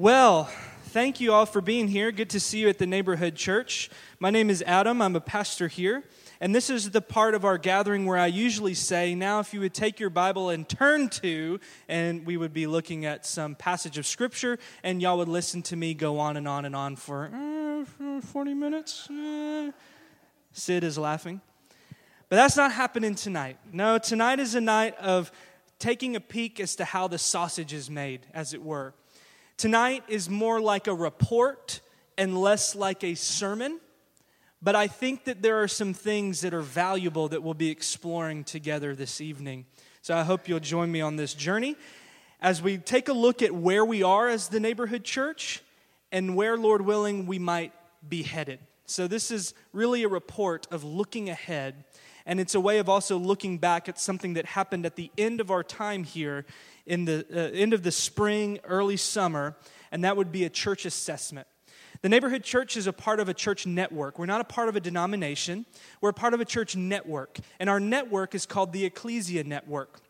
Well, thank you all for being here. Good to see you at the neighborhood church. My name is Adam, I'm a pastor here. And this is the part of our gathering where I usually say, now, if you would take your Bible and turn to, and we would be looking at some passage of Scripture, and y'all would listen to me go on and on and on for uh, 40 minutes. Uh. Sid is laughing. But that's not happening tonight. No, tonight is a night of taking a peek as to how the sausage is made, as it were. Tonight is more like a report and less like a sermon. But I think that there are some things that are valuable that we'll be exploring together this evening. So I hope you'll join me on this journey as we take a look at where we are as the neighborhood church and where, Lord willing, we might be headed. So this is really a report of looking ahead. And it's a way of also looking back at something that happened at the end of our time here in the uh, end of the spring, early summer, and that would be a church assessment. The neighborhood church is a part of a church network. We're not a part of a denomination, we're a part of a church network. And our network is called the Ecclesia Network.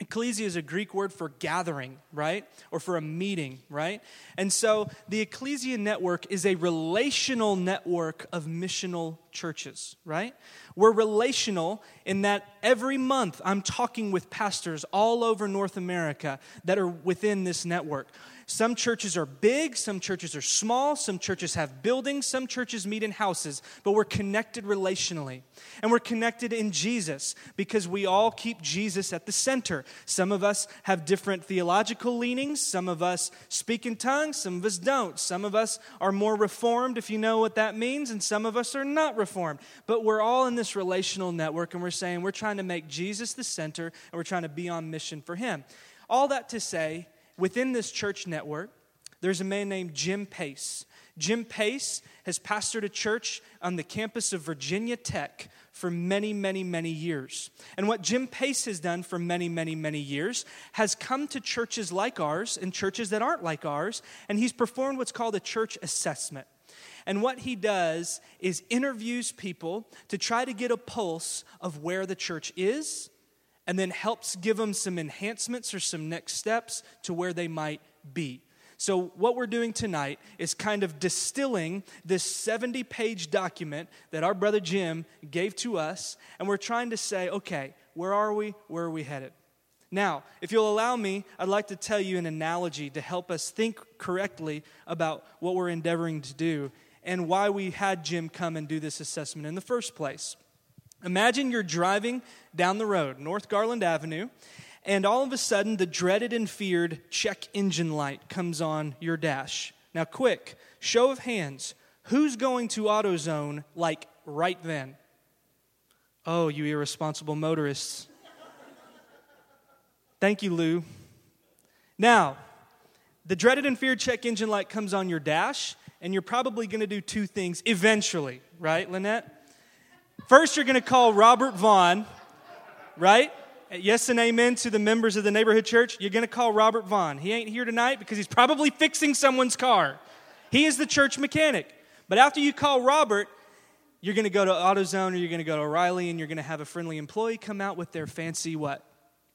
Ecclesia is a Greek word for gathering, right? Or for a meeting, right? And so the Ecclesia network is a relational network of missional churches, right? We're relational in that every month I'm talking with pastors all over North America that are within this network. Some churches are big, some churches are small, some churches have buildings, some churches meet in houses, but we're connected relationally. And we're connected in Jesus because we all keep Jesus at the center. Some of us have different theological leanings, some of us speak in tongues, some of us don't. Some of us are more reformed, if you know what that means, and some of us are not reformed. But we're all in this relational network and we're saying we're trying to make Jesus the center and we're trying to be on mission for Him. All that to say, within this church network, there's a man named Jim Pace. Jim Pace has pastored a church on the campus of Virginia Tech for many, many, many years. And what Jim Pace has done for many, many, many years has come to churches like ours and churches that aren't like ours, and he's performed what's called a church assessment. And what he does is interviews people to try to get a pulse of where the church is and then helps give them some enhancements or some next steps to where they might be. So, what we're doing tonight is kind of distilling this 70 page document that our brother Jim gave to us, and we're trying to say, okay, where are we? Where are we headed? Now, if you'll allow me, I'd like to tell you an analogy to help us think correctly about what we're endeavoring to do and why we had Jim come and do this assessment in the first place. Imagine you're driving down the road, North Garland Avenue, and all of a sudden the dreaded and feared check engine light comes on your dash. Now, quick, show of hands, who's going to AutoZone like right then? Oh, you irresponsible motorists. Thank you, Lou. Now, the dreaded and feared check engine light comes on your dash, and you're probably going to do two things eventually, right, Lynette? First, you're going to call Robert Vaughn, right? Yes and amen to the members of the neighborhood church. You're going to call Robert Vaughn. He ain't here tonight because he's probably fixing someone's car. He is the church mechanic. But after you call Robert, you're going to go to AutoZone or you're going to go to O'Reilly and you're going to have a friendly employee come out with their fancy what?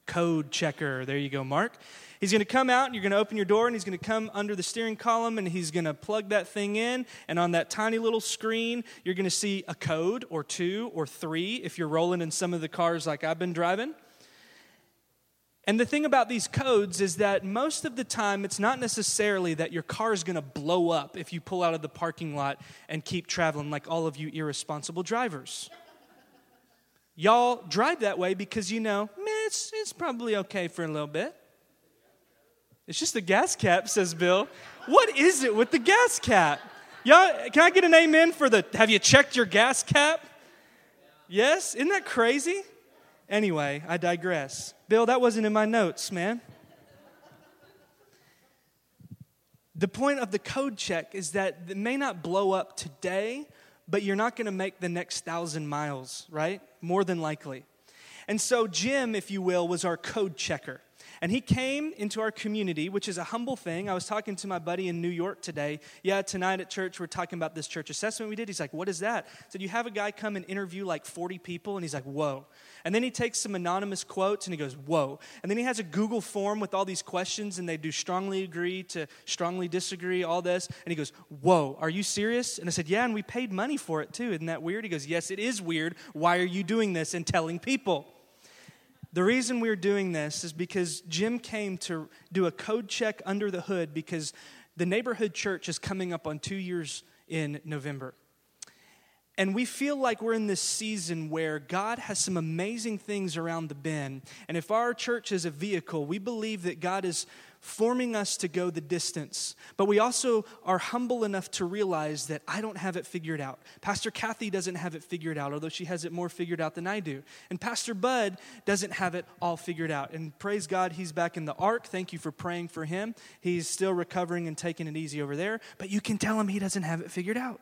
Code checker. There you go, Mark. He's going to come out and you're going to open your door and he's going to come under the steering column and he's going to plug that thing in. And on that tiny little screen, you're going to see a code or two or three if you're rolling in some of the cars like I've been driving. And the thing about these codes is that most of the time, it's not necessarily that your car is going to blow up if you pull out of the parking lot and keep traveling like all of you irresponsible drivers. Y'all drive that way because you know, man, it's, it's probably okay for a little bit. It's just the gas cap, says Bill. What is it with the gas cap? Y'all, can I get an amen for the have you checked your gas cap? Yes? Isn't that crazy? Anyway, I digress. Bill, that wasn't in my notes, man. The point of the code check is that it may not blow up today, but you're not going to make the next thousand miles, right? More than likely. And so, Jim, if you will, was our code checker. And he came into our community, which is a humble thing. I was talking to my buddy in New York today. Yeah, tonight at church, we're talking about this church assessment we did. He's like, What is that? I said, You have a guy come and interview like 40 people? And he's like, Whoa. And then he takes some anonymous quotes and he goes, Whoa. And then he has a Google form with all these questions and they do strongly agree to strongly disagree, all this. And he goes, Whoa, are you serious? And I said, Yeah, and we paid money for it too. Isn't that weird? He goes, Yes, it is weird. Why are you doing this and telling people? The reason we're doing this is because Jim came to do a code check under the hood because the neighborhood church is coming up on two years in November. And we feel like we're in this season where God has some amazing things around the bend. And if our church is a vehicle, we believe that God is forming us to go the distance. But we also are humble enough to realize that I don't have it figured out. Pastor Kathy doesn't have it figured out, although she has it more figured out than I do. And Pastor Bud doesn't have it all figured out. And praise God, he's back in the ark. Thank you for praying for him. He's still recovering and taking it easy over there. But you can tell him he doesn't have it figured out.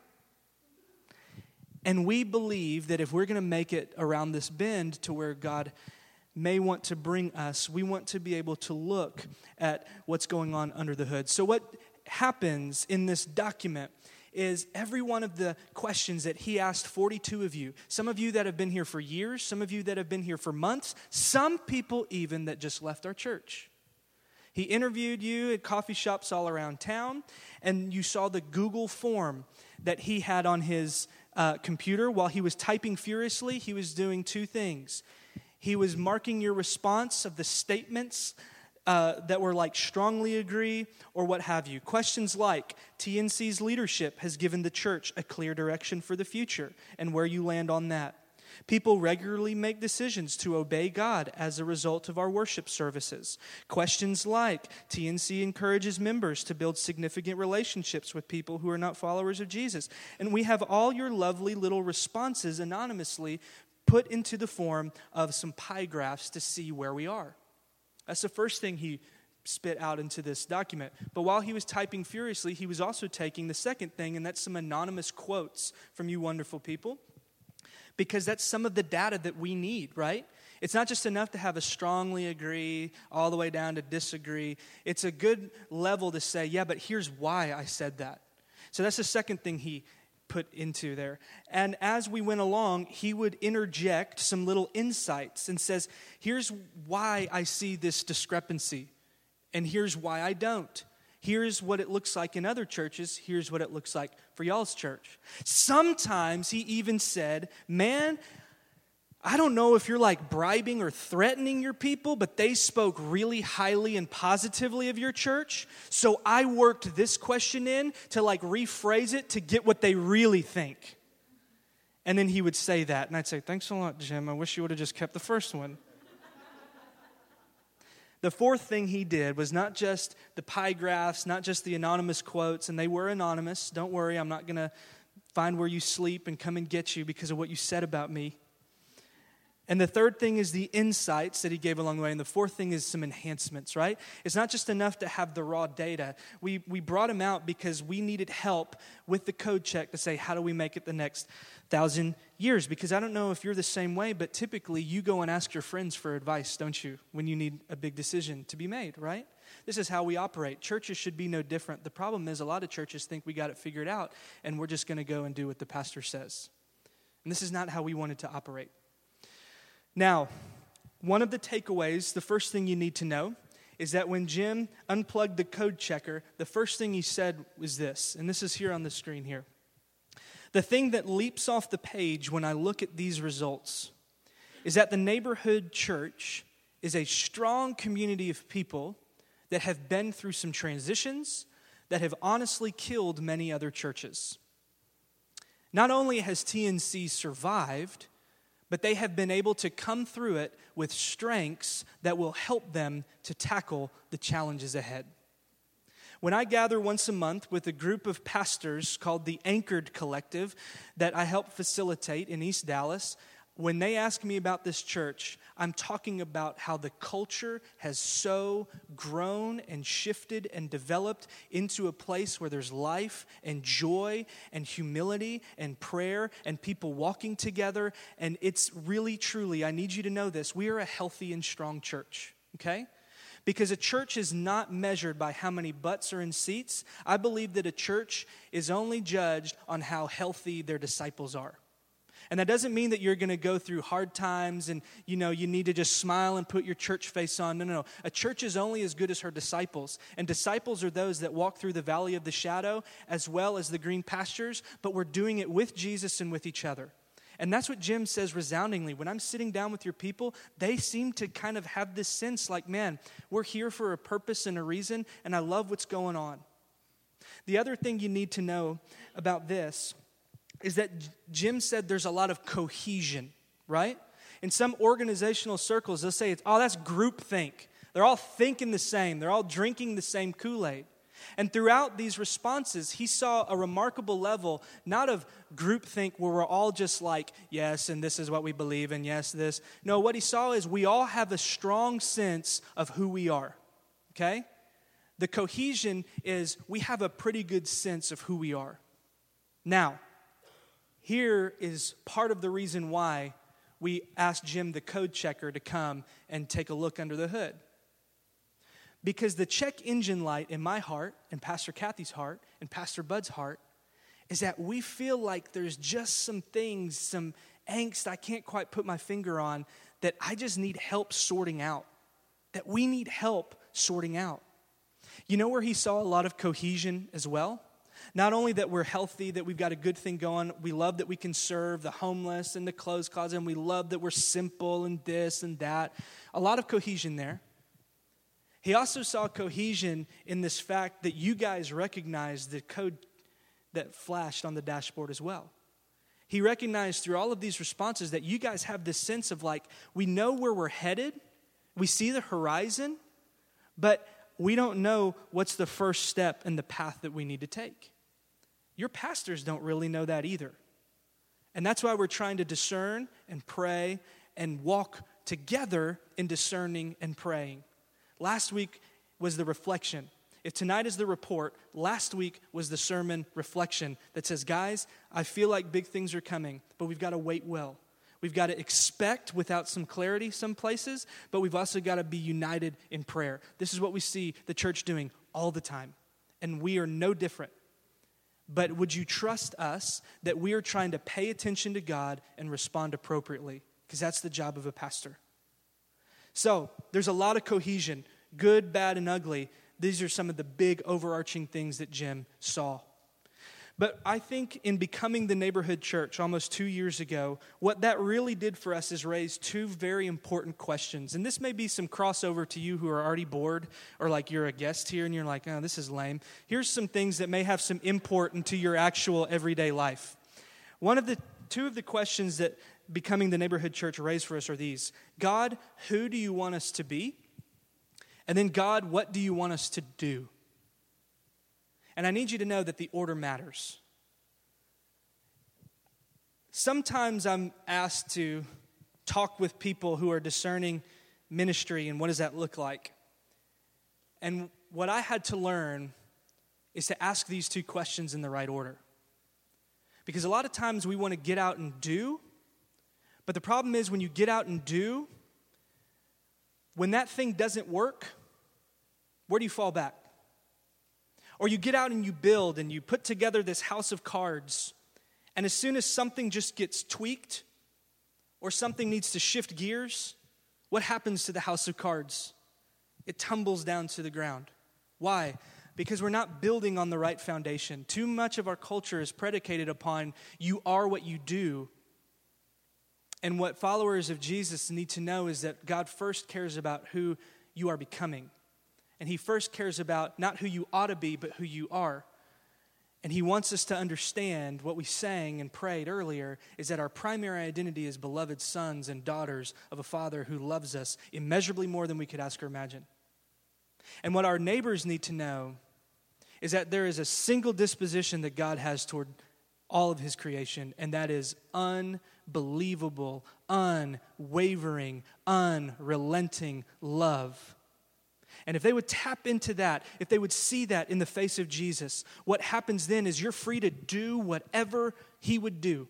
And we believe that if we're going to make it around this bend to where God may want to bring us, we want to be able to look at what's going on under the hood. So, what happens in this document is every one of the questions that he asked 42 of you. Some of you that have been here for years, some of you that have been here for months, some people even that just left our church. He interviewed you at coffee shops all around town, and you saw the Google form that he had on his uh, computer, while he was typing furiously, he was doing two things. He was marking your response of the statements uh, that were like strongly agree or what have you. Questions like TNC's leadership has given the church a clear direction for the future and where you land on that. People regularly make decisions to obey God as a result of our worship services. Questions like TNC encourages members to build significant relationships with people who are not followers of Jesus. And we have all your lovely little responses anonymously put into the form of some pie graphs to see where we are. That's the first thing he spit out into this document. But while he was typing furiously, he was also taking the second thing, and that's some anonymous quotes from you wonderful people because that's some of the data that we need, right? It's not just enough to have a strongly agree all the way down to disagree. It's a good level to say, yeah, but here's why I said that. So that's the second thing he put into there. And as we went along, he would interject some little insights and says, here's why I see this discrepancy, and here's why I don't. Here's what it looks like in other churches. Here's what it looks like for y'all's church. Sometimes he even said, Man, I don't know if you're like bribing or threatening your people, but they spoke really highly and positively of your church. So I worked this question in to like rephrase it to get what they really think. And then he would say that. And I'd say, Thanks a lot, Jim. I wish you would have just kept the first one. The fourth thing he did was not just the pie graphs, not just the anonymous quotes, and they were anonymous. Don't worry, I'm not going to find where you sleep and come and get you because of what you said about me. And the third thing is the insights that he gave along the way. And the fourth thing is some enhancements, right? It's not just enough to have the raw data. We, we brought him out because we needed help with the code check to say, how do we make it the next thousand years? Because I don't know if you're the same way, but typically you go and ask your friends for advice, don't you, when you need a big decision to be made, right? This is how we operate. Churches should be no different. The problem is, a lot of churches think we got it figured out and we're just going to go and do what the pastor says. And this is not how we wanted to operate. Now, one of the takeaways, the first thing you need to know, is that when Jim unplugged the code checker, the first thing he said was this, and this is here on the screen here. The thing that leaps off the page when I look at these results is that the neighborhood church is a strong community of people that have been through some transitions that have honestly killed many other churches. Not only has TNC survived, but they have been able to come through it with strengths that will help them to tackle the challenges ahead. When I gather once a month with a group of pastors called the Anchored Collective that I help facilitate in East Dallas, when they ask me about this church, I'm talking about how the culture has so grown and shifted and developed into a place where there's life and joy and humility and prayer and people walking together. And it's really, truly, I need you to know this we are a healthy and strong church, okay? Because a church is not measured by how many butts are in seats. I believe that a church is only judged on how healthy their disciples are. And that doesn't mean that you're going to go through hard times and you know you need to just smile and put your church face on. No, no, no. A church is only as good as her disciples. And disciples are those that walk through the valley of the shadow as well as the green pastures, but we're doing it with Jesus and with each other. And that's what Jim says resoundingly. When I'm sitting down with your people, they seem to kind of have this sense like, man, we're here for a purpose and a reason, and I love what's going on. The other thing you need to know about this is that Jim said there's a lot of cohesion, right? In some organizational circles, they'll say, it's, oh, that's groupthink. They're all thinking the same, they're all drinking the same Kool Aid. And throughout these responses, he saw a remarkable level, not of groupthink where we're all just like, yes, and this is what we believe, and yes, this. No, what he saw is we all have a strong sense of who we are, okay? The cohesion is we have a pretty good sense of who we are. Now, here is part of the reason why we asked Jim, the code checker, to come and take a look under the hood. Because the check engine light in my heart, and Pastor Kathy's heart, and Pastor Bud's heart, is that we feel like there's just some things, some angst I can't quite put my finger on that I just need help sorting out. That we need help sorting out. You know where he saw a lot of cohesion as well? Not only that we're healthy, that we've got a good thing going, we love that we can serve the homeless and the clothes closet, and we love that we're simple and this and that. A lot of cohesion there. He also saw cohesion in this fact that you guys recognized the code that flashed on the dashboard as well. He recognized through all of these responses that you guys have this sense of like, we know where we're headed, we see the horizon, but we don't know what's the first step in the path that we need to take. Your pastors don't really know that either. And that's why we're trying to discern and pray and walk together in discerning and praying. Last week was the reflection. If tonight is the report, last week was the sermon reflection that says, guys, I feel like big things are coming, but we've got to wait well. We've got to expect without some clarity some places, but we've also got to be united in prayer. This is what we see the church doing all the time, and we are no different. But would you trust us that we are trying to pay attention to God and respond appropriately? Because that's the job of a pastor. So, there's a lot of cohesion good, bad, and ugly. These are some of the big overarching things that Jim saw. But I think in becoming the neighborhood church almost two years ago, what that really did for us is raise two very important questions. And this may be some crossover to you who are already bored, or like you're a guest here and you're like, oh, this is lame. Here's some things that may have some import into your actual everyday life. One of the two of the questions that becoming the neighborhood church raised for us are these God, who do you want us to be? And then, God, what do you want us to do? And I need you to know that the order matters. Sometimes I'm asked to talk with people who are discerning ministry and what does that look like. And what I had to learn is to ask these two questions in the right order. Because a lot of times we want to get out and do, but the problem is when you get out and do, when that thing doesn't work, where do you fall back? Or you get out and you build and you put together this house of cards, and as soon as something just gets tweaked or something needs to shift gears, what happens to the house of cards? It tumbles down to the ground. Why? Because we're not building on the right foundation. Too much of our culture is predicated upon you are what you do. And what followers of Jesus need to know is that God first cares about who you are becoming. And He first cares about not who you ought to be, but who you are. And He wants us to understand what we sang and prayed earlier is that our primary identity is beloved sons and daughters of a Father who loves us immeasurably more than we could ask or imagine. And what our neighbors need to know is that there is a single disposition that God has toward all of His creation, and that is unbelievable, unwavering, unrelenting love. And if they would tap into that, if they would see that in the face of Jesus, what happens then is you're free to do whatever he would do.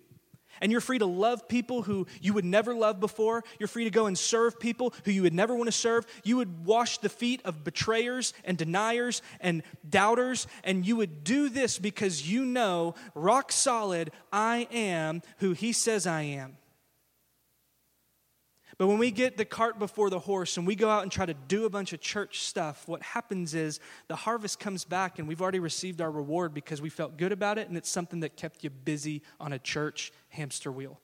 And you're free to love people who you would never love before. You're free to go and serve people who you would never want to serve. You would wash the feet of betrayers and deniers and doubters. And you would do this because you know, rock solid, I am who He says I am. But when we get the cart before the horse and we go out and try to do a bunch of church stuff, what happens is the harvest comes back and we've already received our reward because we felt good about it and it's something that kept you busy on a church hamster wheel.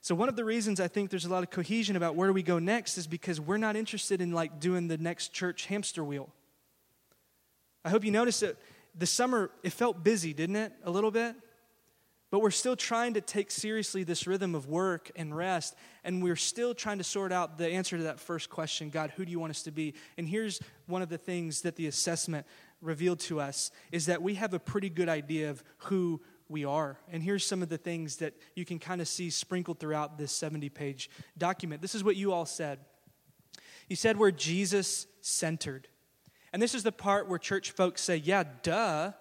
So one of the reasons I think there's a lot of cohesion about where do we go next is because we're not interested in like doing the next church hamster wheel. I hope you noticed that the summer it felt busy, didn't it? A little bit. But we're still trying to take seriously this rhythm of work and rest, and we're still trying to sort out the answer to that first question God, who do you want us to be? And here's one of the things that the assessment revealed to us is that we have a pretty good idea of who we are. And here's some of the things that you can kind of see sprinkled throughout this 70 page document. This is what you all said. You said we're Jesus centered. And this is the part where church folks say, yeah, duh.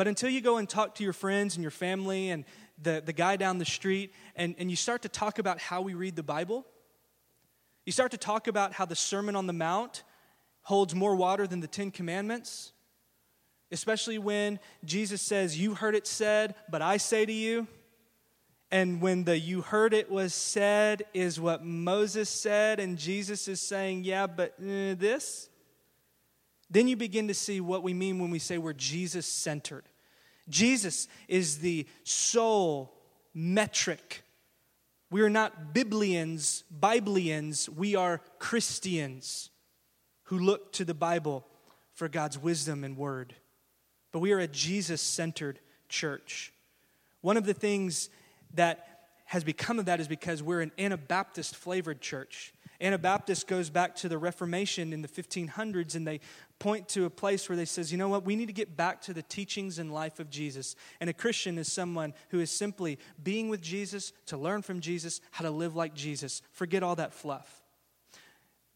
But until you go and talk to your friends and your family and the, the guy down the street, and, and you start to talk about how we read the Bible, you start to talk about how the Sermon on the Mount holds more water than the Ten Commandments, especially when Jesus says, You heard it said, but I say to you. And when the you heard it was said is what Moses said, and Jesus is saying, Yeah, but uh, this? Then you begin to see what we mean when we say we're Jesus centered. Jesus is the sole metric. We are not Biblians, Biblians, we are Christians who look to the Bible for God's wisdom and word. But we are a Jesus centered church. One of the things that has become of that is because we're an Anabaptist flavored church. Anabaptist goes back to the Reformation in the 1500s, and they point to a place where they says, you know what, we need to get back to the teachings and life of Jesus. And a Christian is someone who is simply being with Jesus to learn from Jesus how to live like Jesus. Forget all that fluff.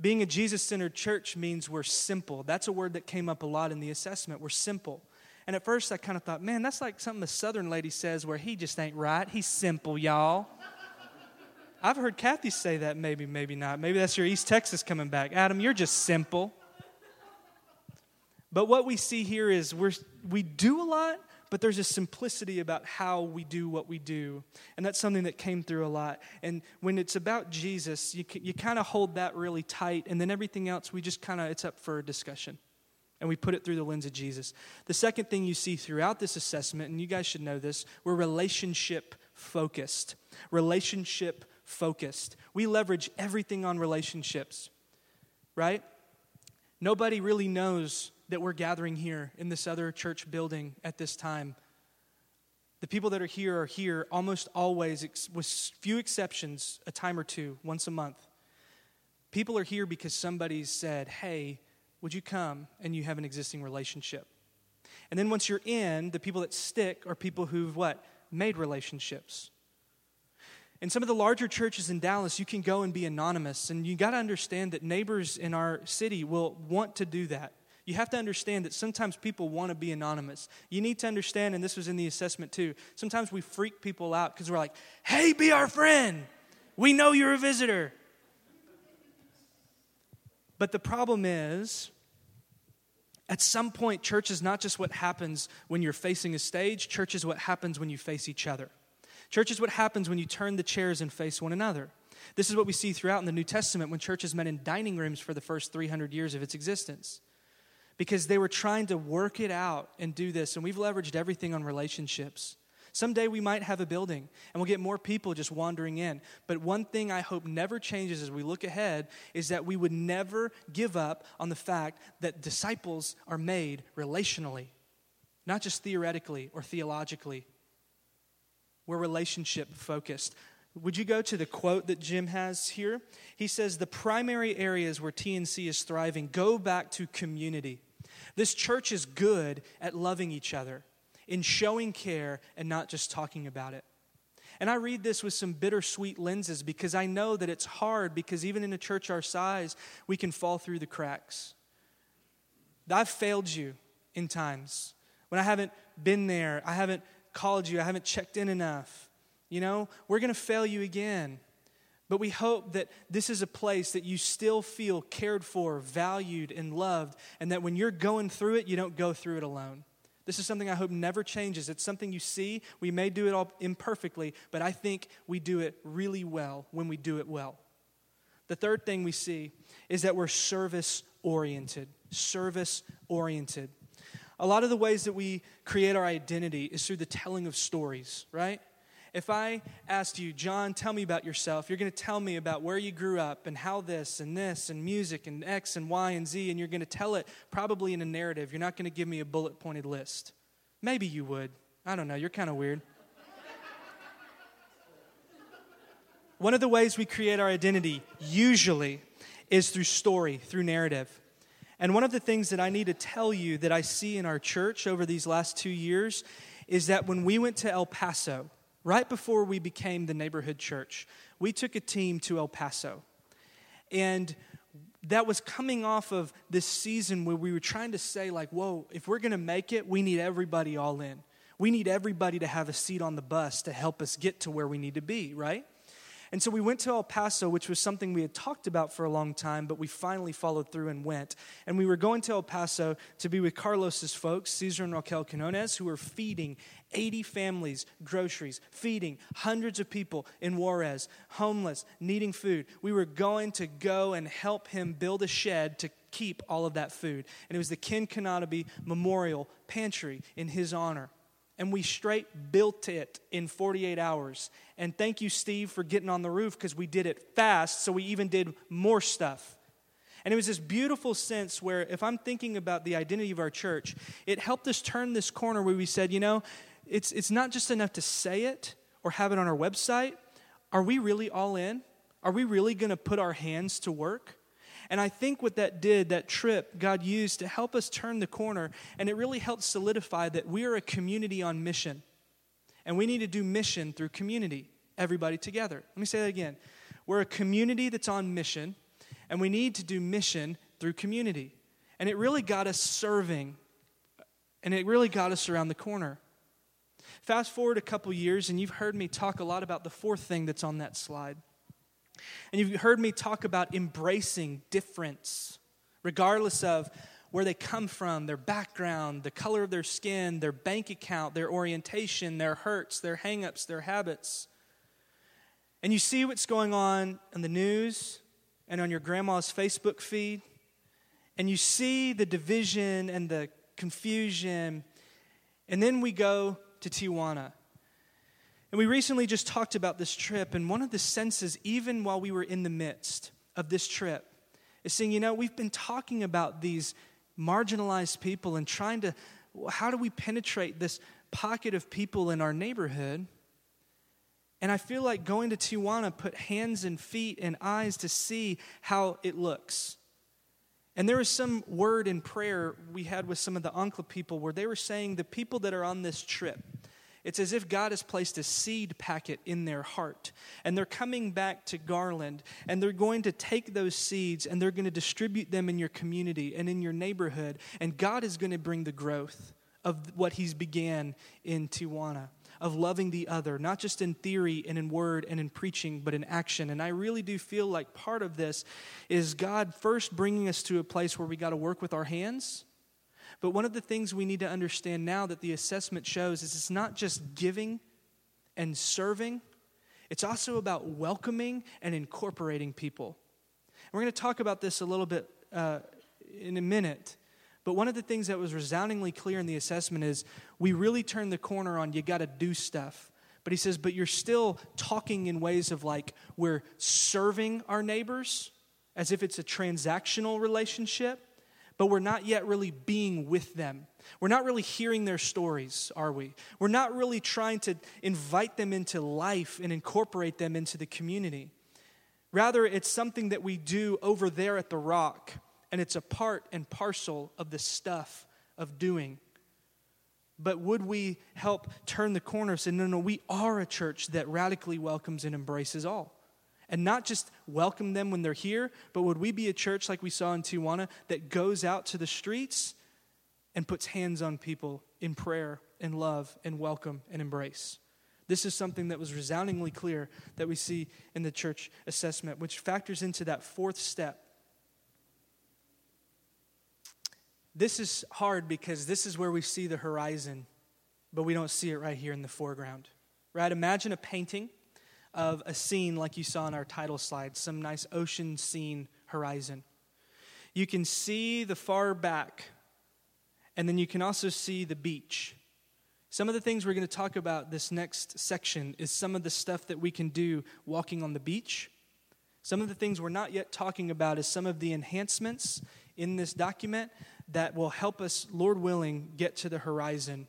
Being a Jesus centered church means we're simple. That's a word that came up a lot in the assessment. We're simple. And at first I kind of thought, man, that's like something a southern lady says where he just ain't right. He's simple, y'all. I've heard Kathy say that, maybe, maybe not. Maybe that's your East Texas coming back. Adam, you're just simple. But what we see here is we're, we do a lot, but there's a simplicity about how we do what we do. And that's something that came through a lot. And when it's about Jesus, you, you kind of hold that really tight, and then everything else, we just kind of, it's up for discussion. And we put it through the lens of Jesus. The second thing you see throughout this assessment, and you guys should know this, we're relationship focused. Relationship focused. We leverage everything on relationships, right? Nobody really knows that we're gathering here in this other church building at this time. The people that are here are here almost always, with few exceptions, a time or two, once a month. People are here because somebody said, Hey, would you come? And you have an existing relationship. And then once you're in, the people that stick are people who've what? Made relationships. In some of the larger churches in Dallas, you can go and be anonymous. And you got to understand that neighbors in our city will want to do that. You have to understand that sometimes people want to be anonymous. You need to understand, and this was in the assessment too, sometimes we freak people out because we're like, hey, be our friend. We know you're a visitor. But the problem is, at some point, church is not just what happens when you're facing a stage, church is what happens when you face each other. Church is what happens when you turn the chairs and face one another. This is what we see throughout in the New Testament when churches met in dining rooms for the first 300 years of its existence. Because they were trying to work it out and do this, and we've leveraged everything on relationships. Someday we might have a building and we'll get more people just wandering in. But one thing I hope never changes as we look ahead is that we would never give up on the fact that disciples are made relationally, not just theoretically or theologically. We're relationship focused. Would you go to the quote that Jim has here? He says, The primary areas where TNC is thriving go back to community. This church is good at loving each other, in showing care, and not just talking about it. And I read this with some bittersweet lenses because I know that it's hard because even in a church our size, we can fall through the cracks. I've failed you in times when I haven't been there, I haven't called you. I haven't checked in enough. You know, we're going to fail you again. But we hope that this is a place that you still feel cared for, valued, and loved, and that when you're going through it, you don't go through it alone. This is something I hope never changes. It's something you see. We may do it all imperfectly, but I think we do it really well when we do it well. The third thing we see is that we're service oriented. Service oriented. A lot of the ways that we create our identity is through the telling of stories, right? If I asked you, John, tell me about yourself, you're going to tell me about where you grew up and how this and this and music and X and Y and Z, and you're going to tell it probably in a narrative. You're not going to give me a bullet pointed list. Maybe you would. I don't know. You're kind of weird. One of the ways we create our identity, usually, is through story, through narrative. And one of the things that I need to tell you that I see in our church over these last two years is that when we went to El Paso, right before we became the neighborhood church, we took a team to El Paso. And that was coming off of this season where we were trying to say, like, whoa, if we're going to make it, we need everybody all in. We need everybody to have a seat on the bus to help us get to where we need to be, right? And so we went to El Paso, which was something we had talked about for a long time, but we finally followed through and went. And we were going to El Paso to be with Carlos's folks, Caesar and Raquel Canones, who were feeding 80 families groceries, feeding hundreds of people in Juarez, homeless, needing food. We were going to go and help him build a shed to keep all of that food. And it was the Ken Canataby Memorial Pantry in his honor and we straight built it in 48 hours. And thank you, Steve, for getting on the roof because we did it fast, so we even did more stuff. And it was this beautiful sense where, if I'm thinking about the identity of our church, it helped us turn this corner where we said, you know, it's, it's not just enough to say it or have it on our website. Are we really all in? Are we really going to put our hands to work? And I think what that did, that trip, God used to help us turn the corner, and it really helped solidify that we are a community on mission. And we need to do mission through community, everybody together. Let me say that again. We're a community that's on mission, and we need to do mission through community. And it really got us serving, and it really got us around the corner. Fast forward a couple years, and you've heard me talk a lot about the fourth thing that's on that slide. And you've heard me talk about embracing difference, regardless of where they come from, their background, the color of their skin, their bank account, their orientation, their hurts, their hangups, their habits. And you see what's going on in the news and on your grandma's Facebook feed, and you see the division and the confusion. And then we go to Tijuana and we recently just talked about this trip, and one of the senses, even while we were in the midst of this trip, is saying, you know, we've been talking about these marginalized people and trying to, how do we penetrate this pocket of people in our neighborhood? And I feel like going to Tijuana put hands and feet and eyes to see how it looks. And there was some word in prayer we had with some of the Ancla people where they were saying the people that are on this trip, it's as if God has placed a seed packet in their heart. And they're coming back to Garland and they're going to take those seeds and they're going to distribute them in your community and in your neighborhood. And God is going to bring the growth of what He's began in Tijuana of loving the other, not just in theory and in word and in preaching, but in action. And I really do feel like part of this is God first bringing us to a place where we got to work with our hands but one of the things we need to understand now that the assessment shows is it's not just giving and serving, it's also about welcoming and incorporating people. we're going to talk about this a little bit uh, in a minute. But one of the things that was resoundingly clear in the assessment is we really turned the corner on you got to do stuff. But he says, but you're still talking in ways of like we're serving our neighbors as if it's a transactional relationship but we're not yet really being with them. We're not really hearing their stories, are we? We're not really trying to invite them into life and incorporate them into the community. Rather, it's something that we do over there at the rock, and it's a part and parcel of the stuff of doing. But would we help turn the corner and say, no, no, we are a church that radically welcomes and embraces all? and not just welcome them when they're here, but would we be a church like we saw in Tijuana that goes out to the streets and puts hands on people in prayer and love and welcome and embrace. This is something that was resoundingly clear that we see in the church assessment, which factors into that fourth step. This is hard because this is where we see the horizon, but we don't see it right here in the foreground. Right? Imagine a painting of a scene like you saw in our title slide, some nice ocean scene horizon. You can see the far back, and then you can also see the beach. Some of the things we're going to talk about this next section is some of the stuff that we can do walking on the beach. Some of the things we're not yet talking about is some of the enhancements in this document that will help us, Lord willing, get to the horizon.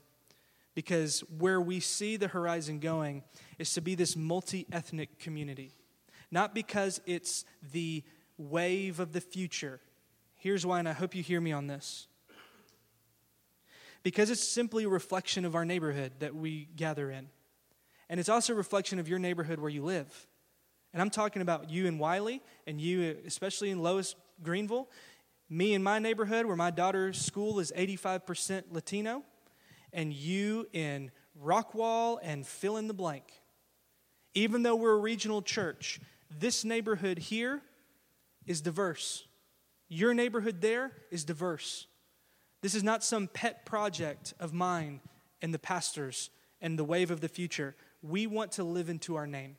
Because where we see the horizon going is to be this multi ethnic community. Not because it's the wave of the future. Here's why, and I hope you hear me on this because it's simply a reflection of our neighborhood that we gather in. And it's also a reflection of your neighborhood where you live. And I'm talking about you in Wylie and you, especially in Lowest Greenville. Me in my neighborhood where my daughter's school is 85% Latino, and you in Rockwall and fill in the blank. Even though we're a regional church, this neighborhood here is diverse. Your neighborhood there is diverse. This is not some pet project of mine and the pastors and the wave of the future. We want to live into our name.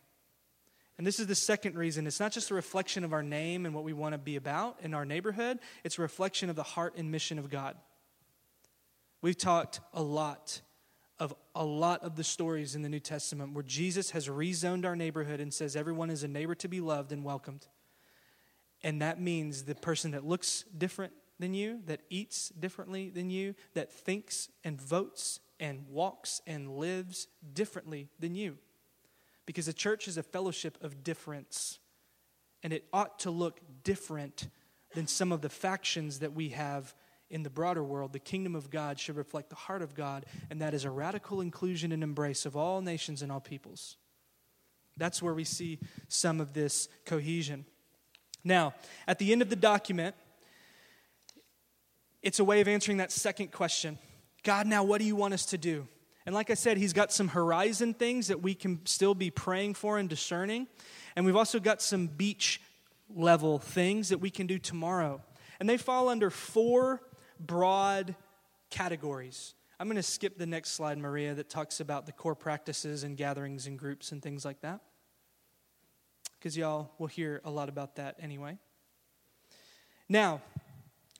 And this is the second reason. It's not just a reflection of our name and what we want to be about in our neighborhood, it's a reflection of the heart and mission of God. We've talked a lot of a lot of the stories in the New Testament where Jesus has rezoned our neighborhood and says everyone is a neighbor to be loved and welcomed. And that means the person that looks different than you, that eats differently than you, that thinks and votes and walks and lives differently than you. Because the church is a fellowship of difference, and it ought to look different than some of the factions that we have in the broader world. The kingdom of God should reflect the heart of God, and that is a radical inclusion and embrace of all nations and all peoples. That's where we see some of this cohesion. Now, at the end of the document, it's a way of answering that second question God, now what do you want us to do? And like I said, he's got some horizon things that we can still be praying for and discerning. And we've also got some beach level things that we can do tomorrow. And they fall under four broad categories. I'm going to skip the next slide, Maria, that talks about the core practices and gatherings and groups and things like that. Because y'all will hear a lot about that anyway. Now,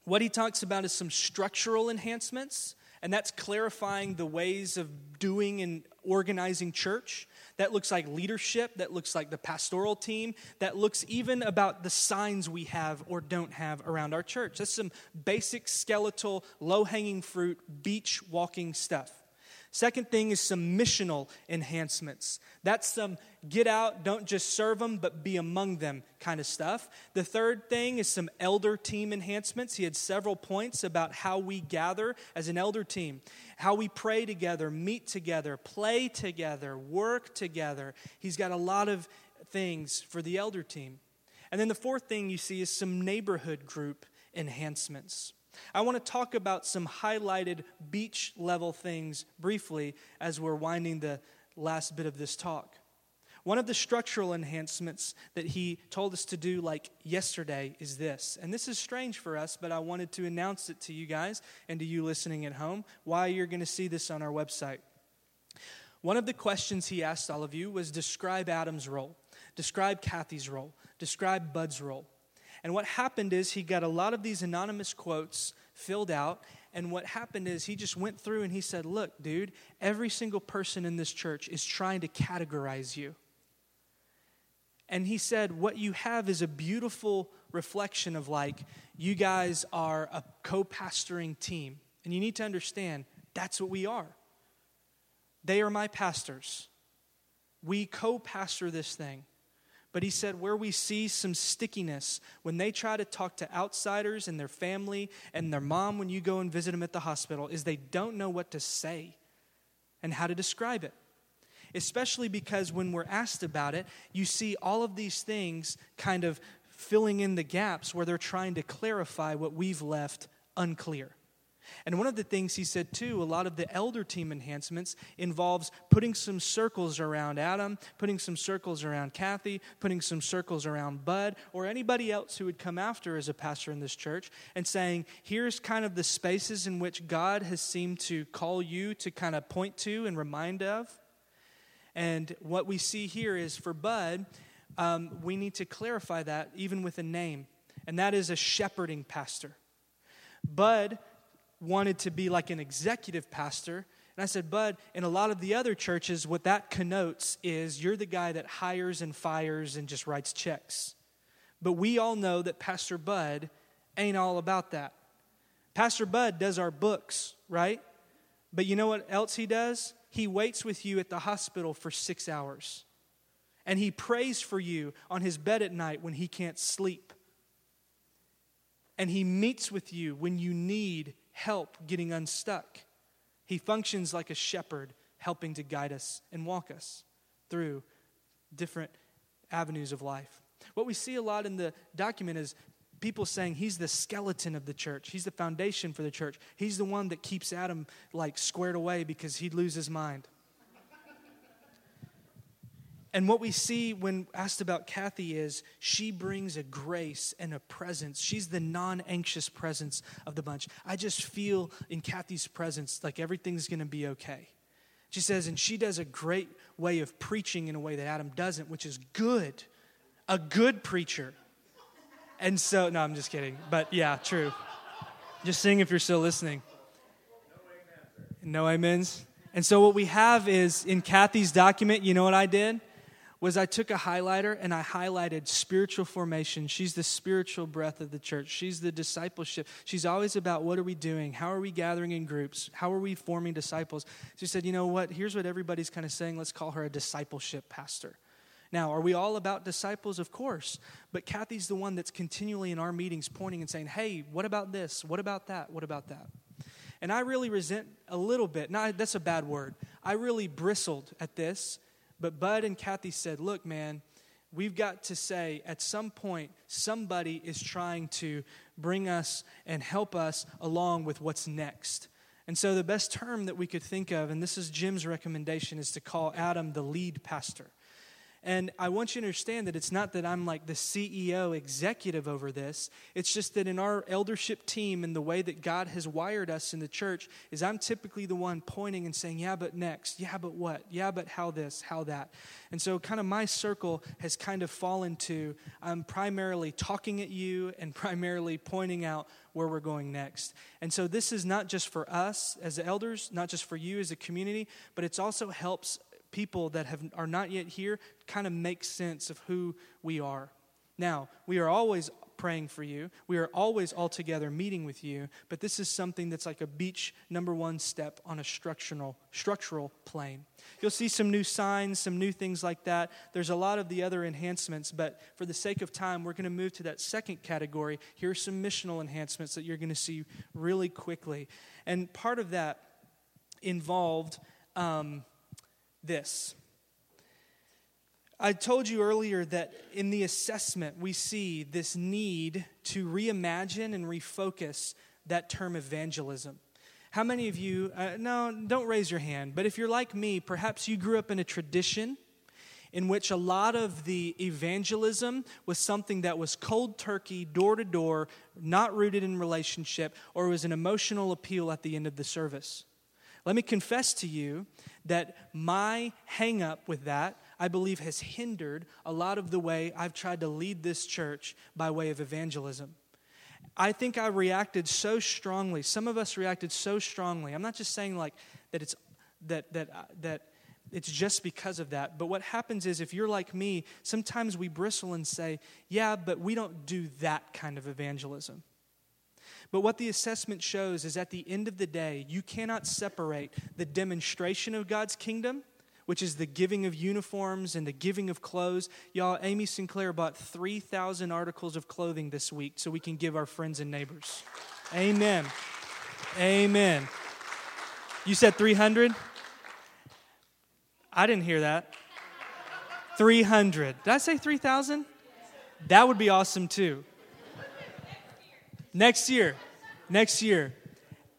what he talks about is some structural enhancements, and that's clarifying the ways of doing and organizing church. That looks like leadership, that looks like the pastoral team, that looks even about the signs we have or don't have around our church. That's some basic skeletal, low hanging fruit, beach walking stuff. Second thing is some missional enhancements. That's some get out, don't just serve them, but be among them kind of stuff. The third thing is some elder team enhancements. He had several points about how we gather as an elder team, how we pray together, meet together, play together, work together. He's got a lot of things for the elder team. And then the fourth thing you see is some neighborhood group enhancements. I want to talk about some highlighted beach level things briefly as we're winding the last bit of this talk. One of the structural enhancements that he told us to do, like yesterday, is this. And this is strange for us, but I wanted to announce it to you guys and to you listening at home why you're going to see this on our website. One of the questions he asked all of you was describe Adam's role, describe Kathy's role, describe Bud's role. And what happened is he got a lot of these anonymous quotes filled out. And what happened is he just went through and he said, Look, dude, every single person in this church is trying to categorize you. And he said, What you have is a beautiful reflection of like, you guys are a co pastoring team. And you need to understand that's what we are. They are my pastors. We co pastor this thing. But he said, where we see some stickiness, when they try to talk to outsiders and their family and their mom when you go and visit them at the hospital, is they don't know what to say and how to describe it. Especially because when we're asked about it, you see all of these things kind of filling in the gaps where they're trying to clarify what we've left unclear. And one of the things he said too, a lot of the elder team enhancements involves putting some circles around Adam, putting some circles around Kathy, putting some circles around Bud, or anybody else who would come after as a pastor in this church, and saying, here's kind of the spaces in which God has seemed to call you to kind of point to and remind of. And what we see here is for Bud, um, we need to clarify that even with a name, and that is a shepherding pastor. Bud wanted to be like an executive pastor. And I said, Bud, in a lot of the other churches, what that connotes is you're the guy that hires and fires and just writes checks. But we all know that Pastor Bud ain't all about that. Pastor Bud does our books, right? But you know what else he does? He waits with you at the hospital for six hours. And he prays for you on his bed at night when he can't sleep. And he meets with you when you need help getting unstuck. He functions like a shepherd, helping to guide us and walk us through different avenues of life. What we see a lot in the document is people saying he's the skeleton of the church. He's the foundation for the church. He's the one that keeps Adam like squared away because he'd lose his mind. And what we see when asked about Kathy is she brings a grace and a presence. She's the non anxious presence of the bunch. I just feel in Kathy's presence like everything's going to be okay. She says, and she does a great way of preaching in a way that Adam doesn't, which is good. A good preacher. And so, no, I'm just kidding. But yeah, true. Just sing if you're still listening. No amens. And so, what we have is in Kathy's document, you know what I did? Was I took a highlighter and I highlighted spiritual formation. She's the spiritual breath of the church. She's the discipleship. She's always about what are we doing? How are we gathering in groups? How are we forming disciples? She said, you know what? Here's what everybody's kind of saying. Let's call her a discipleship pastor. Now, are we all about disciples? Of course. But Kathy's the one that's continually in our meetings pointing and saying, hey, what about this? What about that? What about that? And I really resent a little bit. Not that's a bad word. I really bristled at this but Bud and Kathy said, Look, man, we've got to say at some point, somebody is trying to bring us and help us along with what's next. And so, the best term that we could think of, and this is Jim's recommendation, is to call Adam the lead pastor. And I want you to understand that it's not that I'm like the CEO executive over this. It's just that in our eldership team and the way that God has wired us in the church is I'm typically the one pointing and saying, "Yeah, but next. Yeah, but what? Yeah, but how this, how that." And so kind of my circle has kind of fallen to I'm primarily talking at you and primarily pointing out where we're going next. And so this is not just for us as elders, not just for you as a community, but it also helps people that have, are not yet here kind of make sense of who we are. Now, we are always praying for you. We are always all together meeting with you, but this is something that's like a beach number one step on a structural structural plane. You'll see some new signs, some new things like that. There's a lot of the other enhancements, but for the sake of time, we're going to move to that second category. Here are some missional enhancements that you're going to see really quickly. And part of that involved um, this. I told you earlier that in the assessment, we see this need to reimagine and refocus that term evangelism. How many of you, uh, no, don't raise your hand, but if you're like me, perhaps you grew up in a tradition in which a lot of the evangelism was something that was cold turkey, door to door, not rooted in relationship, or was an emotional appeal at the end of the service. Let me confess to you that my hang up with that, I believe, has hindered a lot of the way I've tried to lead this church by way of evangelism. I think I reacted so strongly. Some of us reacted so strongly. I'm not just saying like that it's that that uh, that it's just because of that. But what happens is if you're like me, sometimes we bristle and say, "Yeah, but we don't do that kind of evangelism." But what the assessment shows is at the end of the day, you cannot separate the demonstration of God's kingdom, which is the giving of uniforms and the giving of clothes. Y'all, Amy Sinclair bought 3,000 articles of clothing this week so we can give our friends and neighbors. Amen. Amen. You said 300? I didn't hear that. 300. Did I say 3,000? That would be awesome too. Next year. Next year.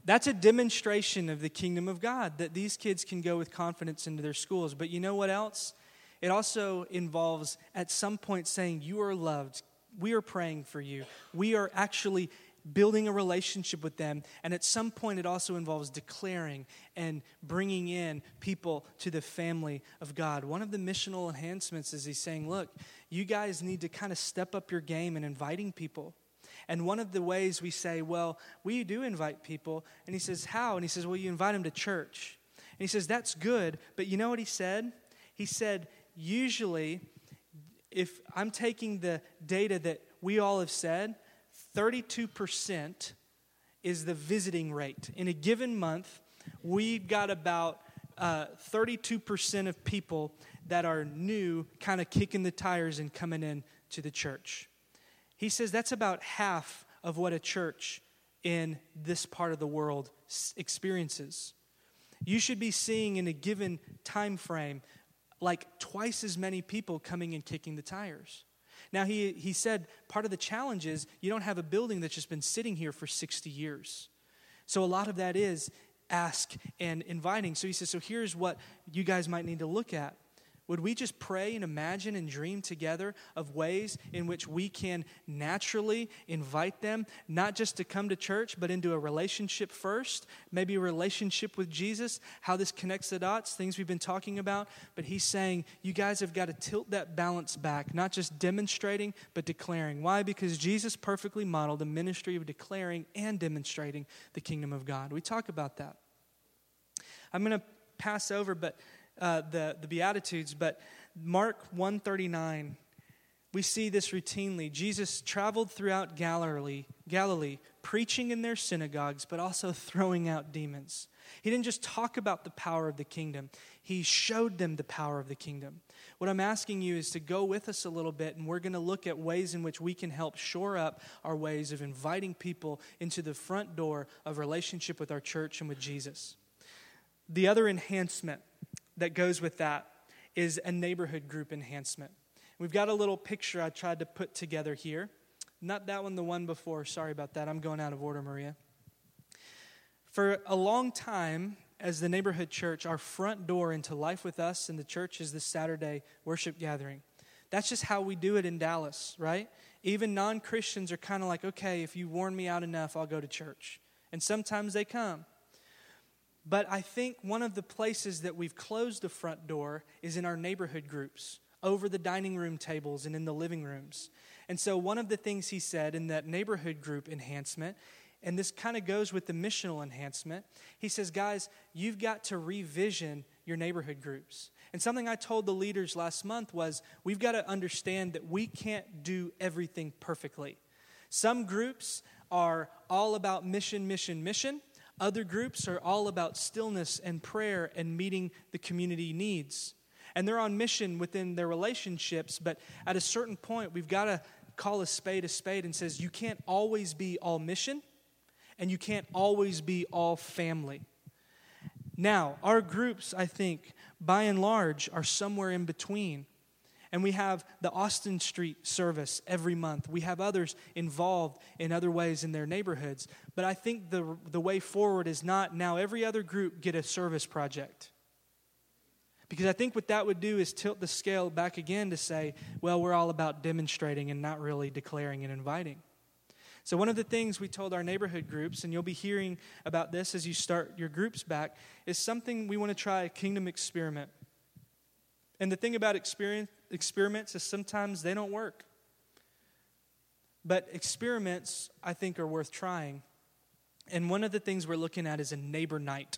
That's a demonstration of the kingdom of God that these kids can go with confidence into their schools. But you know what else? It also involves at some point saying, You are loved. We are praying for you. We are actually building a relationship with them. And at some point, it also involves declaring and bringing in people to the family of God. One of the missional enhancements is he's saying, Look, you guys need to kind of step up your game in inviting people. And one of the ways we say, Well, we do invite people. And he says, How? And he says, Well, you invite them to church. And he says, That's good. But you know what he said? He said, Usually, if I'm taking the data that we all have said, 32% is the visiting rate. In a given month, we've got about uh, 32% of people that are new, kind of kicking the tires and coming in to the church. He says that's about half of what a church in this part of the world experiences. You should be seeing in a given time frame like twice as many people coming and kicking the tires. Now, he, he said part of the challenge is you don't have a building that's just been sitting here for 60 years. So, a lot of that is ask and inviting. So, he says, So, here's what you guys might need to look at. Would we just pray and imagine and dream together of ways in which we can naturally invite them, not just to come to church, but into a relationship first? Maybe a relationship with Jesus, how this connects the dots, things we've been talking about. But he's saying, you guys have got to tilt that balance back, not just demonstrating, but declaring. Why? Because Jesus perfectly modeled the ministry of declaring and demonstrating the kingdom of God. We talk about that. I'm going to pass over, but uh, the, the Beatitudes, but Mark 139, we see this routinely. Jesus traveled throughout Galilee, Galilee, preaching in their synagogues, but also throwing out demons. He didn't just talk about the power of the kingdom, he showed them the power of the kingdom. What I'm asking you is to go with us a little bit, and we're going to look at ways in which we can help shore up our ways of inviting people into the front door of relationship with our church and with Jesus. The other enhancement that goes with that is a neighborhood group enhancement. We've got a little picture I tried to put together here. Not that one, the one before. Sorry about that. I'm going out of order, Maria. For a long time, as the neighborhood church, our front door into life with us and the church is the Saturday worship gathering. That's just how we do it in Dallas, right? Even non Christians are kind of like, okay, if you warn me out enough, I'll go to church. And sometimes they come. But I think one of the places that we've closed the front door is in our neighborhood groups, over the dining room tables and in the living rooms. And so, one of the things he said in that neighborhood group enhancement, and this kind of goes with the missional enhancement, he says, guys, you've got to revision your neighborhood groups. And something I told the leaders last month was we've got to understand that we can't do everything perfectly. Some groups are all about mission, mission, mission. Other groups are all about stillness and prayer and meeting the community needs. And they're on mission within their relationships, but at a certain point, we've got to call a spade a spade and says you can't always be all mission and you can't always be all family. Now, our groups, I think, by and large, are somewhere in between. And we have the Austin Street service every month. We have others involved in other ways in their neighborhoods. But I think the, the way forward is not now every other group get a service project. Because I think what that would do is tilt the scale back again to say, well, we're all about demonstrating and not really declaring and inviting. So, one of the things we told our neighborhood groups, and you'll be hearing about this as you start your groups back, is something we want to try a kingdom experiment. And the thing about experiments is sometimes they don't work. But experiments, I think, are worth trying. And one of the things we're looking at is a neighbor night.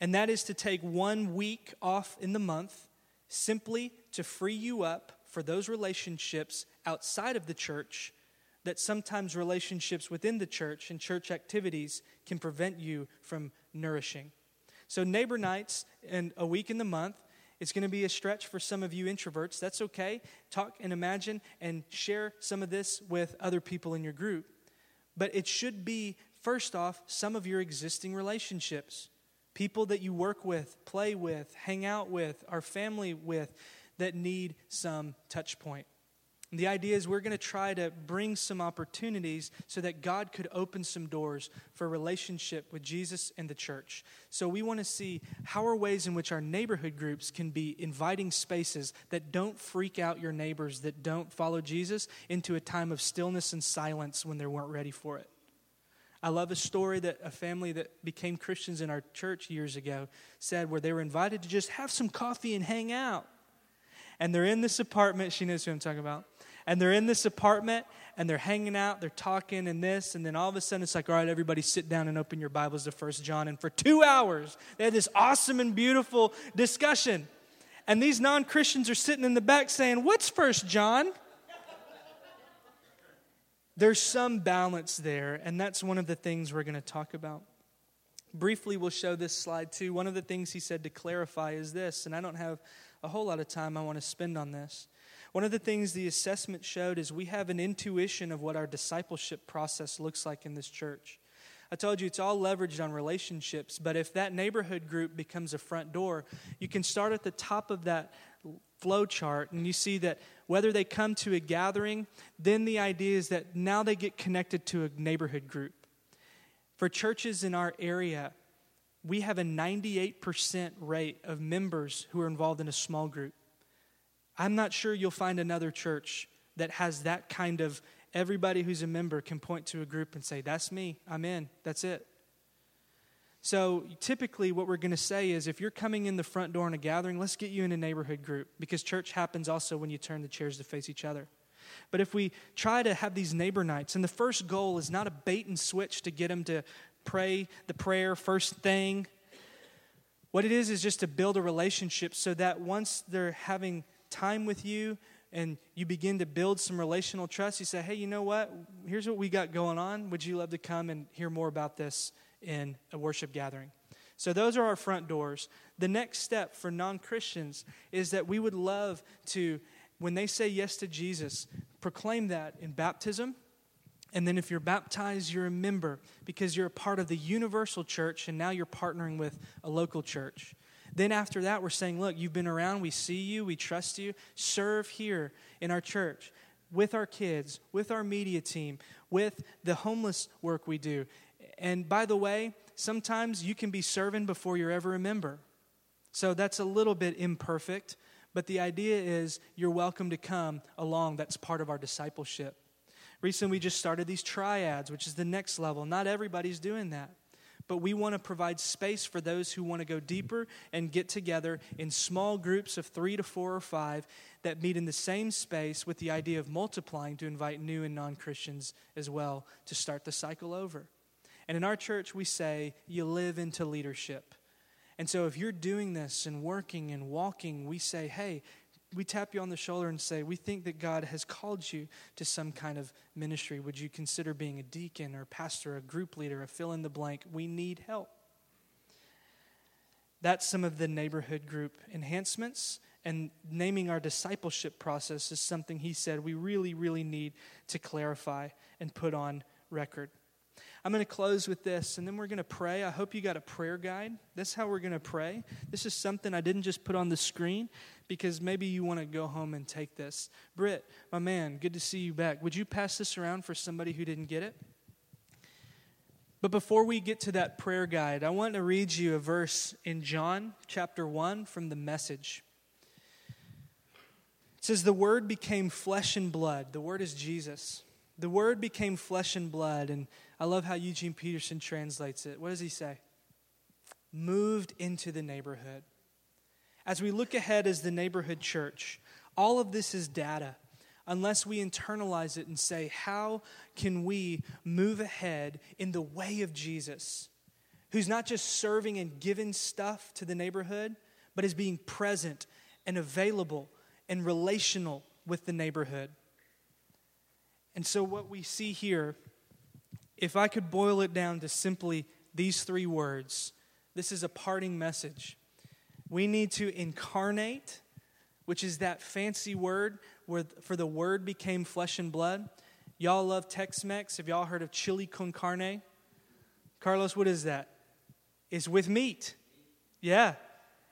And that is to take one week off in the month simply to free you up for those relationships outside of the church that sometimes relationships within the church and church activities can prevent you from nourishing. So, neighbor nights and a week in the month it's going to be a stretch for some of you introverts. That's okay. Talk and imagine and share some of this with other people in your group. But it should be, first off, some of your existing relationships. People that you work with, play with, hang out with, are family with, that need some touch point. The idea is we're going to try to bring some opportunities so that God could open some doors for relationship with Jesus and the church. So we want to see how are ways in which our neighborhood groups can be inviting spaces that don't freak out your neighbors that don't follow Jesus into a time of stillness and silence when they weren't ready for it. I love a story that a family that became Christians in our church years ago said where they were invited to just have some coffee and hang out. And they're in this apartment. She knows who I'm talking about and they're in this apartment and they're hanging out, they're talking and this, and then all of a sudden it's like, all right, everybody sit down and open your Bibles to First John. And for two hours, they had this awesome and beautiful discussion. And these non Christians are sitting in the back saying, What's First John? There's some balance there, and that's one of the things we're going to talk about. Briefly, we'll show this slide too. One of the things he said to clarify is this, and I don't have a whole lot of time I want to spend on this. One of the things the assessment showed is we have an intuition of what our discipleship process looks like in this church. I told you it's all leveraged on relationships, but if that neighborhood group becomes a front door, you can start at the top of that flow chart and you see that whether they come to a gathering, then the idea is that now they get connected to a neighborhood group. For churches in our area, we have a 98% rate of members who are involved in a small group. I'm not sure you'll find another church that has that kind of everybody who's a member can point to a group and say, That's me, I'm in, that's it. So typically, what we're going to say is if you're coming in the front door in a gathering, let's get you in a neighborhood group because church happens also when you turn the chairs to face each other. But if we try to have these neighbor nights, and the first goal is not a bait and switch to get them to pray the prayer first thing, what it is is just to build a relationship so that once they're having time with you and you begin to build some relational trust, you say, hey, you know what? Here's what we got going on. Would you love to come and hear more about this in a worship gathering? So, those are our front doors. The next step for non Christians is that we would love to, when they say yes to Jesus, proclaim that in baptism. And then, if you're baptized, you're a member because you're a part of the universal church and now you're partnering with a local church. Then after that, we're saying, look, you've been around, we see you, we trust you. Serve here in our church with our kids, with our media team, with the homeless work we do. And by the way, sometimes you can be serving before you're ever a member. So that's a little bit imperfect, but the idea is you're welcome to come along. That's part of our discipleship. Recently, we just started these triads, which is the next level. Not everybody's doing that but we want to provide space for those who want to go deeper and get together in small groups of three to four or five that meet in the same space with the idea of multiplying to invite new and non Christians as well to start the cycle over. And in our church, we say, you live into leadership. And so if you're doing this and working and walking, we say, hey, we tap you on the shoulder and say, We think that God has called you to some kind of ministry. Would you consider being a deacon or a pastor, a group leader, a fill in the blank? We need help. That's some of the neighborhood group enhancements. And naming our discipleship process is something he said we really, really need to clarify and put on record. I'm going to close with this, and then we're going to pray. I hope you got a prayer guide. That's how we're going to pray. This is something I didn't just put on the screen because maybe you want to go home and take this. Britt, my man, good to see you back. Would you pass this around for somebody who didn't get it? But before we get to that prayer guide, I want to read you a verse in John chapter 1 from the message. It says, The Word became flesh and blood. The Word is Jesus. The Word became flesh and blood, and I love how Eugene Peterson translates it. What does he say? Moved into the neighborhood. As we look ahead as the neighborhood church, all of this is data. Unless we internalize it and say, how can we move ahead in the way of Jesus, who's not just serving and giving stuff to the neighborhood, but is being present and available and relational with the neighborhood? And so, what we see here if I could boil it down to simply these three words, this is a parting message. We need to incarnate, which is that fancy word where for the word became flesh and blood. Y'all love Tex Mex. Have y'all heard of chili con carne? Carlos, what is that? It's with meat. Yeah,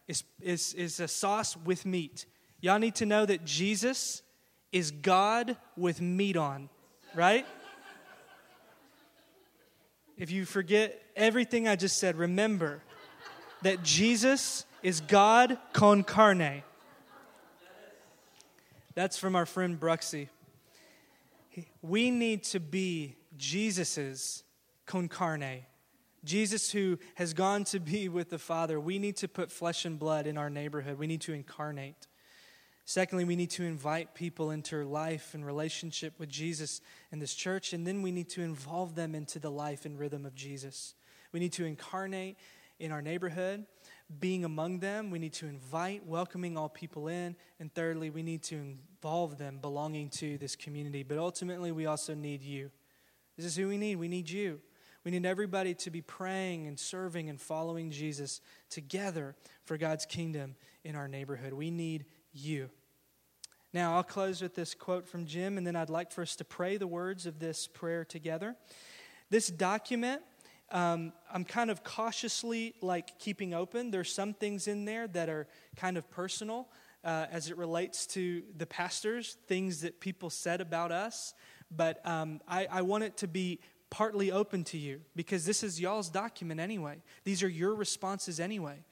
it's, it's, it's a sauce with meat. Y'all need to know that Jesus is God with meat on, right? If you forget everything I just said, remember that Jesus is God con carne. That's from our friend Bruxy. We need to be Jesus's con carne. Jesus, who has gone to be with the Father, we need to put flesh and blood in our neighborhood. We need to incarnate. Secondly, we need to invite people into life and relationship with Jesus in this church, and then we need to involve them into the life and rhythm of Jesus. We need to incarnate in our neighborhood, being among them. We need to invite, welcoming all people in. And thirdly, we need to involve them belonging to this community. But ultimately, we also need you. This is who we need. We need you. We need everybody to be praying and serving and following Jesus together for God's kingdom in our neighborhood. We need you. Now, I'll close with this quote from Jim, and then I'd like for us to pray the words of this prayer together. This document, um, I'm kind of cautiously like keeping open. There's some things in there that are kind of personal uh, as it relates to the pastors, things that people said about us. But um, I, I want it to be partly open to you because this is y'all's document anyway. These are your responses anyway.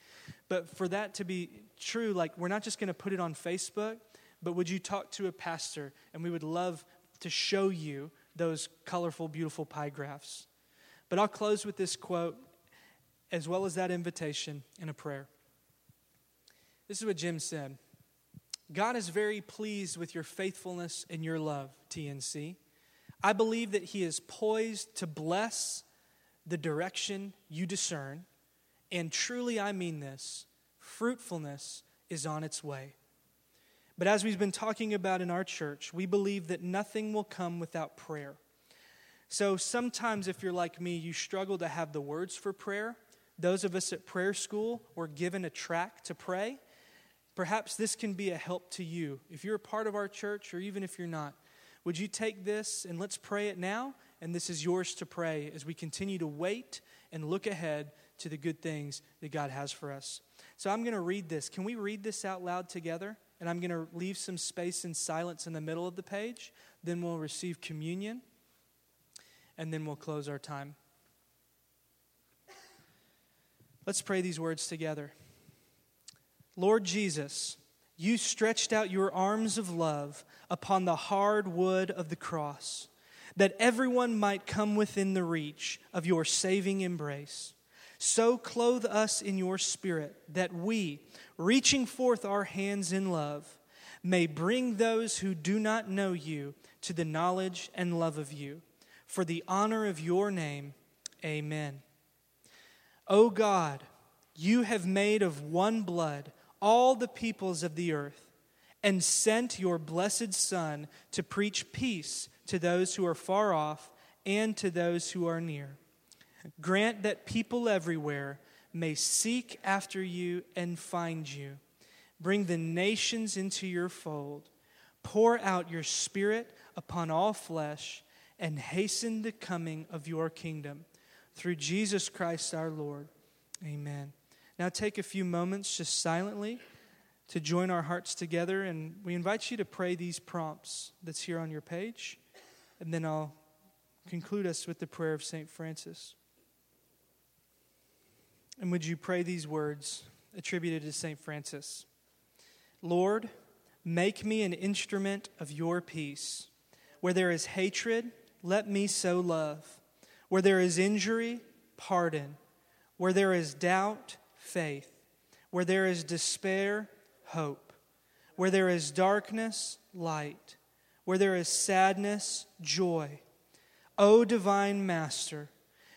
But for that to be true, like we're not just going to put it on Facebook, but would you talk to a pastor and we would love to show you those colorful, beautiful pie graphs. But I'll close with this quote as well as that invitation in a prayer. This is what Jim said God is very pleased with your faithfulness and your love, TNC. I believe that He is poised to bless the direction you discern. And truly, I mean this fruitfulness is on its way. But as we've been talking about in our church, we believe that nothing will come without prayer. So sometimes, if you're like me, you struggle to have the words for prayer. Those of us at prayer school were given a track to pray. Perhaps this can be a help to you. If you're a part of our church, or even if you're not, would you take this and let's pray it now? And this is yours to pray as we continue to wait and look ahead to the good things that God has for us. So I'm going to read this. Can we read this out loud together? And I'm going to leave some space and silence in the middle of the page. Then we'll receive communion. And then we'll close our time. Let's pray these words together. Lord Jesus, you stretched out your arms of love upon the hard wood of the cross, that everyone might come within the reach of your saving embrace. So clothe us in your spirit, that we, reaching forth our hands in love, may bring those who do not know you to the knowledge and love of you. For the honor of your name, amen. O God, you have made of one blood all the peoples of the earth, and sent your blessed Son to preach peace to those who are far off and to those who are near. Grant that people everywhere may seek after you and find you. Bring the nations into your fold. Pour out your Spirit upon all flesh and hasten the coming of your kingdom. Through Jesus Christ our Lord. Amen. Now take a few moments just silently to join our hearts together, and we invite you to pray these prompts that's here on your page, and then I'll conclude us with the prayer of St. Francis. And would you pray these words attributed to St. Francis? Lord, make me an instrument of your peace. Where there is hatred, let me sow love. Where there is injury, pardon. Where there is doubt, faith. Where there is despair, hope. Where there is darkness, light. Where there is sadness, joy. O divine Master,